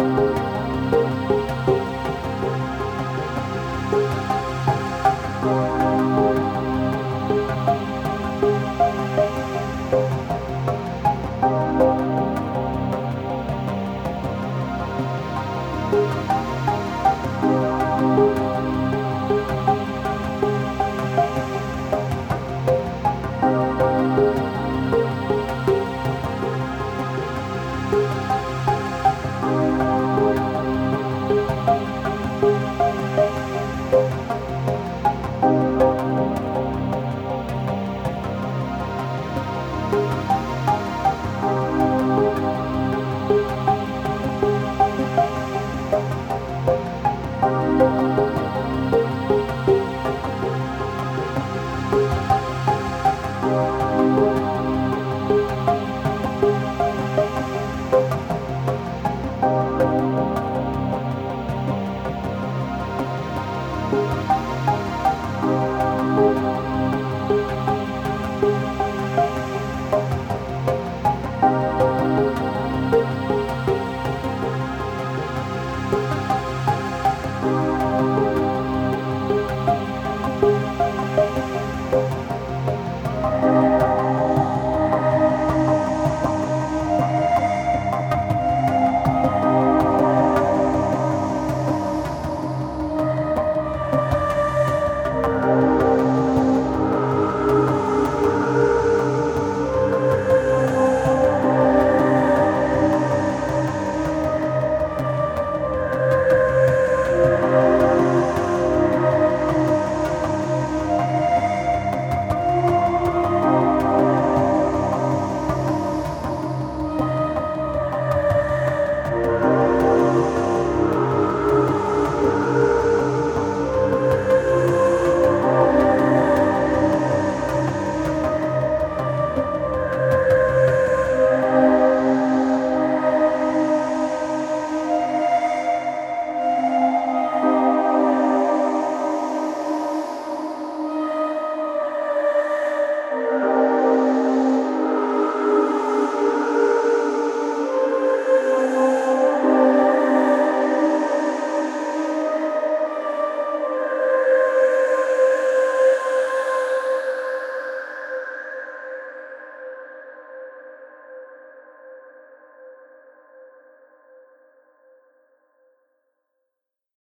Música Bye.